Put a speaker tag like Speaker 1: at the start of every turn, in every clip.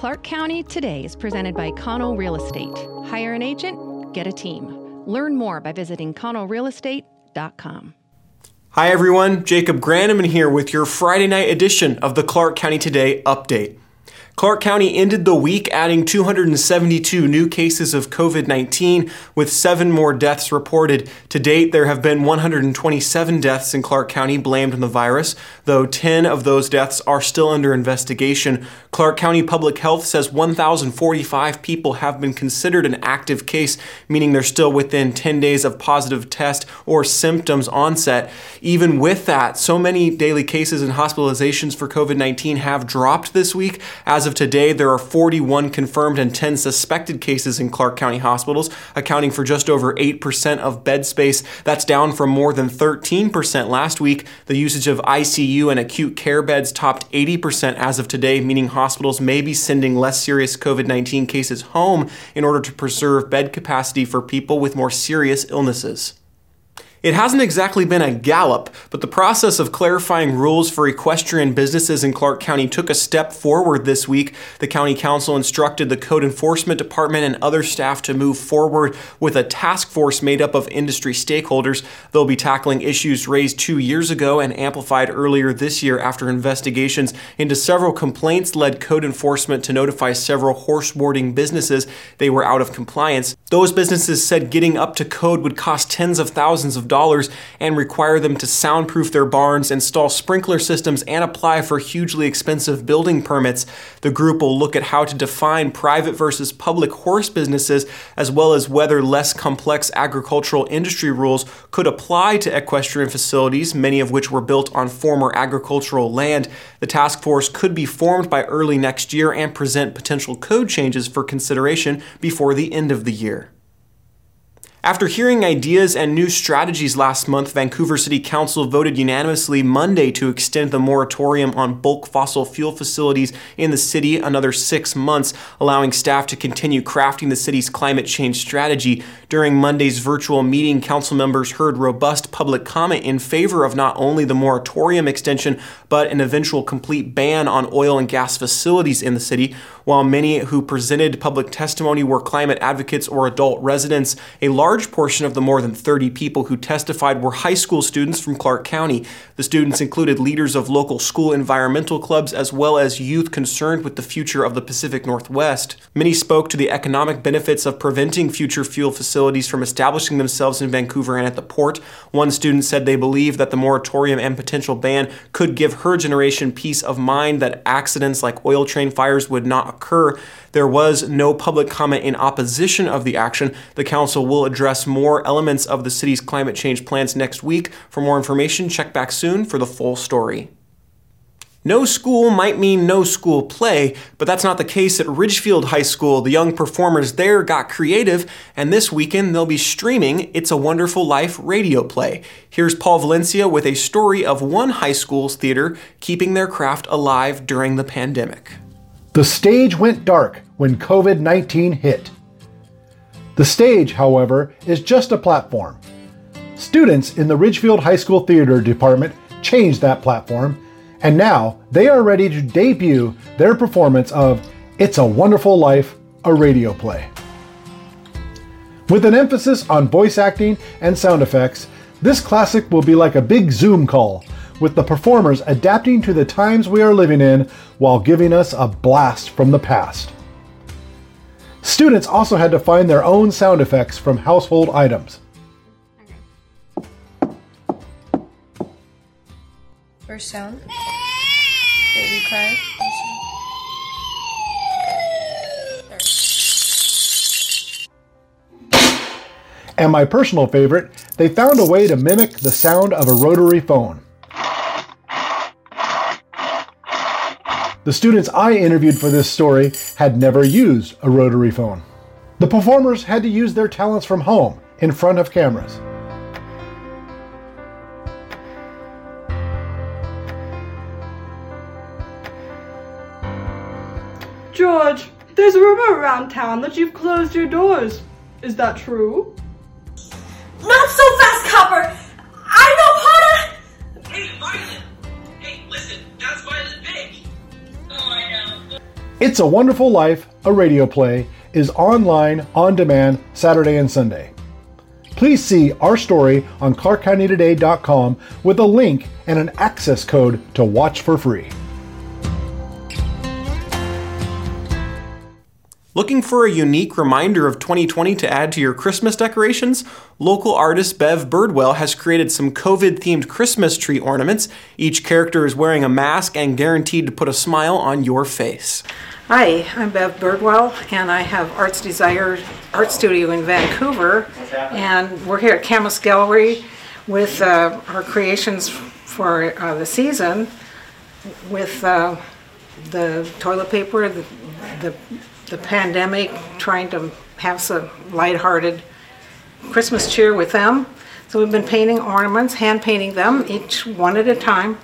Speaker 1: Clark County Today is presented by Connell Real Estate. Hire an agent, get a team. Learn more by visiting connellrealestate.com.
Speaker 2: Hi everyone, Jacob Granneman here with your Friday night edition of the Clark County Today update. Clark County ended the week adding 272 new cases of COVID 19, with seven more deaths reported. To date, there have been 127 deaths in Clark County blamed on the virus, though 10 of those deaths are still under investigation. Clark County Public Health says 1,045 people have been considered an active case, meaning they're still within 10 days of positive test or symptoms onset. Even with that, so many daily cases and hospitalizations for COVID 19 have dropped this week. As of today, there are 41 confirmed and 10 suspected cases in Clark County hospitals, accounting for just over 8% of bed space. That's down from more than 13% last week. The usage of ICU and acute care beds topped 80% as of today, meaning hospitals may be sending less serious COVID 19 cases home in order to preserve bed capacity for people with more serious illnesses. It hasn't exactly been a gallop, but the process of clarifying rules for equestrian businesses in Clark County took a step forward this week. The County Council instructed the Code Enforcement Department and other staff to move forward with a task force made up of industry stakeholders. They'll be tackling issues raised two years ago and amplified earlier this year after investigations into several complaints led code enforcement to notify several horse boarding businesses they were out of compliance. Those businesses said getting up to code would cost tens of thousands of dollars and require them to soundproof their barns, install sprinkler systems, and apply for hugely expensive building permits. The group will look at how to define private versus public horse businesses, as well as whether less complex agricultural industry rules could apply to equestrian facilities, many of which were built on former agricultural land. The task force could be formed by early next year and present potential code changes for consideration before the end of the year. After hearing ideas and new strategies last month, Vancouver City Council voted unanimously Monday to extend the moratorium on bulk fossil fuel facilities in the city another six months, allowing staff to continue crafting the city's climate change strategy. During Monday's virtual meeting, council members heard robust public comment in favor of not only the moratorium extension, but an eventual complete ban on oil and gas facilities in the city. While many who presented public testimony were climate advocates or adult residents, a large portion of the more than 30 people who testified were high school students from Clark County. The students included leaders of local school environmental clubs as well as youth concerned with the future of the Pacific Northwest. Many spoke to the economic benefits of preventing future fuel facilities from establishing themselves in Vancouver and at the port. One student said they believe that the moratorium and potential ban could give her generation peace of mind that accidents like oil train fires would not occur. There was no public comment in opposition of the action. The council will address more elements of the city's climate change plans next week. For more information, check back soon for the full story. No school might mean no school play, but that's not the case at Ridgefield High School. The young performers there got creative, and this weekend they'll be streaming It's a Wonderful Life radio play. Here's Paul Valencia with a story of one high school's theater keeping their craft alive during the pandemic.
Speaker 3: The stage went dark when COVID 19 hit. The stage, however, is just a platform. Students in the Ridgefield High School Theater Department changed that platform and now they are ready to debut their performance of It's a Wonderful Life, a radio play. With an emphasis on voice acting and sound effects, this classic will be like a big Zoom call, with the performers adapting to the times we are living in while giving us a blast from the past. Students also had to find their own sound effects from household items.
Speaker 4: First sound. Baby cry.
Speaker 3: And my personal favorite, they found a way to mimic the sound of a rotary phone. The students I interviewed for this story had never used a rotary phone. The performers had to use their talents from home in front of cameras.
Speaker 5: George, there's a rumor around town that you've closed your doors. Is that true?
Speaker 3: It's a Wonderful Life, a radio play, is online, on demand, Saturday and Sunday. Please see our story on ClarkCountyToday.com with a link and an access code to watch for free.
Speaker 2: Looking for a unique reminder of 2020 to add to your Christmas decorations? Local artist Bev Birdwell has created some COVID themed Christmas tree ornaments. Each character is wearing a mask and guaranteed to put a smile on your face.
Speaker 6: Hi, I'm Bev Birdwell, and I have Arts Desire Art Studio in Vancouver. And we're here at Camas Gallery with uh, our creations for uh, the season with uh, the toilet paper, the, the the pandemic, trying to have some lighthearted Christmas cheer with them. So we've been painting ornaments, hand painting them, each one at a time.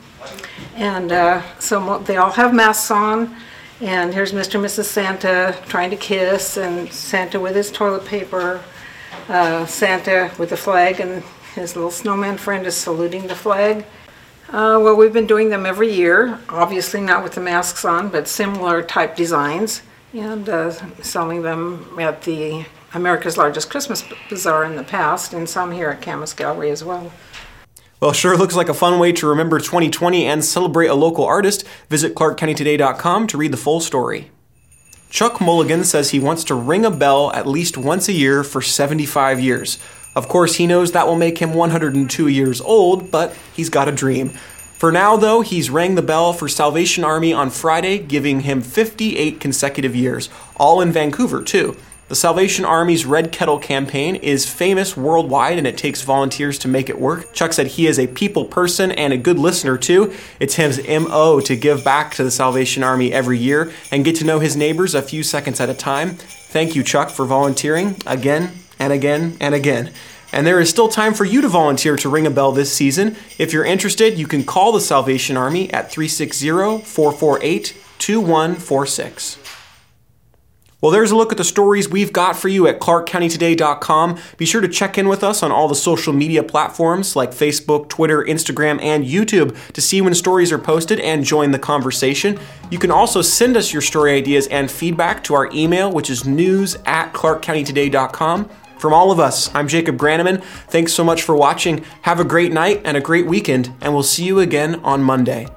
Speaker 6: And uh, so they all have masks on. And here's Mr. and Mrs. Santa trying to kiss, and Santa with his toilet paper, uh, Santa with the flag, and his little snowman friend is saluting the flag. Uh, well, we've been doing them every year, obviously not with the masks on, but similar type designs and uh, selling them at the America's largest Christmas bazaar in the past, and some here at Camas Gallery as well.
Speaker 2: Well, sure looks like a fun way to remember 2020 and celebrate a local artist. Visit clarkcountytoday.com to read the full story. Chuck Mulligan says he wants to ring a bell at least once a year for 75 years. Of course, he knows that will make him 102 years old, but he's got a dream. For now, though, he's rang the bell for Salvation Army on Friday, giving him 58 consecutive years, all in Vancouver, too. The Salvation Army's Red Kettle campaign is famous worldwide and it takes volunteers to make it work. Chuck said he is a people person and a good listener too. It's his MO to give back to the Salvation Army every year and get to know his neighbors a few seconds at a time. Thank you, Chuck, for volunteering again and again and again. And there is still time for you to volunteer to ring a bell this season. If you're interested, you can call the Salvation Army at 360 448 2146. Well, there's a look at the stories we've got for you at clarkcountytoday.com. Be sure to check in with us on all the social media platforms like Facebook, Twitter, Instagram, and YouTube to see when stories are posted and join the conversation. You can also send us your story ideas and feedback to our email, which is news at clarkcountytoday.com. From all of us, I'm Jacob Granneman. Thanks so much for watching. Have a great night and a great weekend, and we'll see you again on Monday.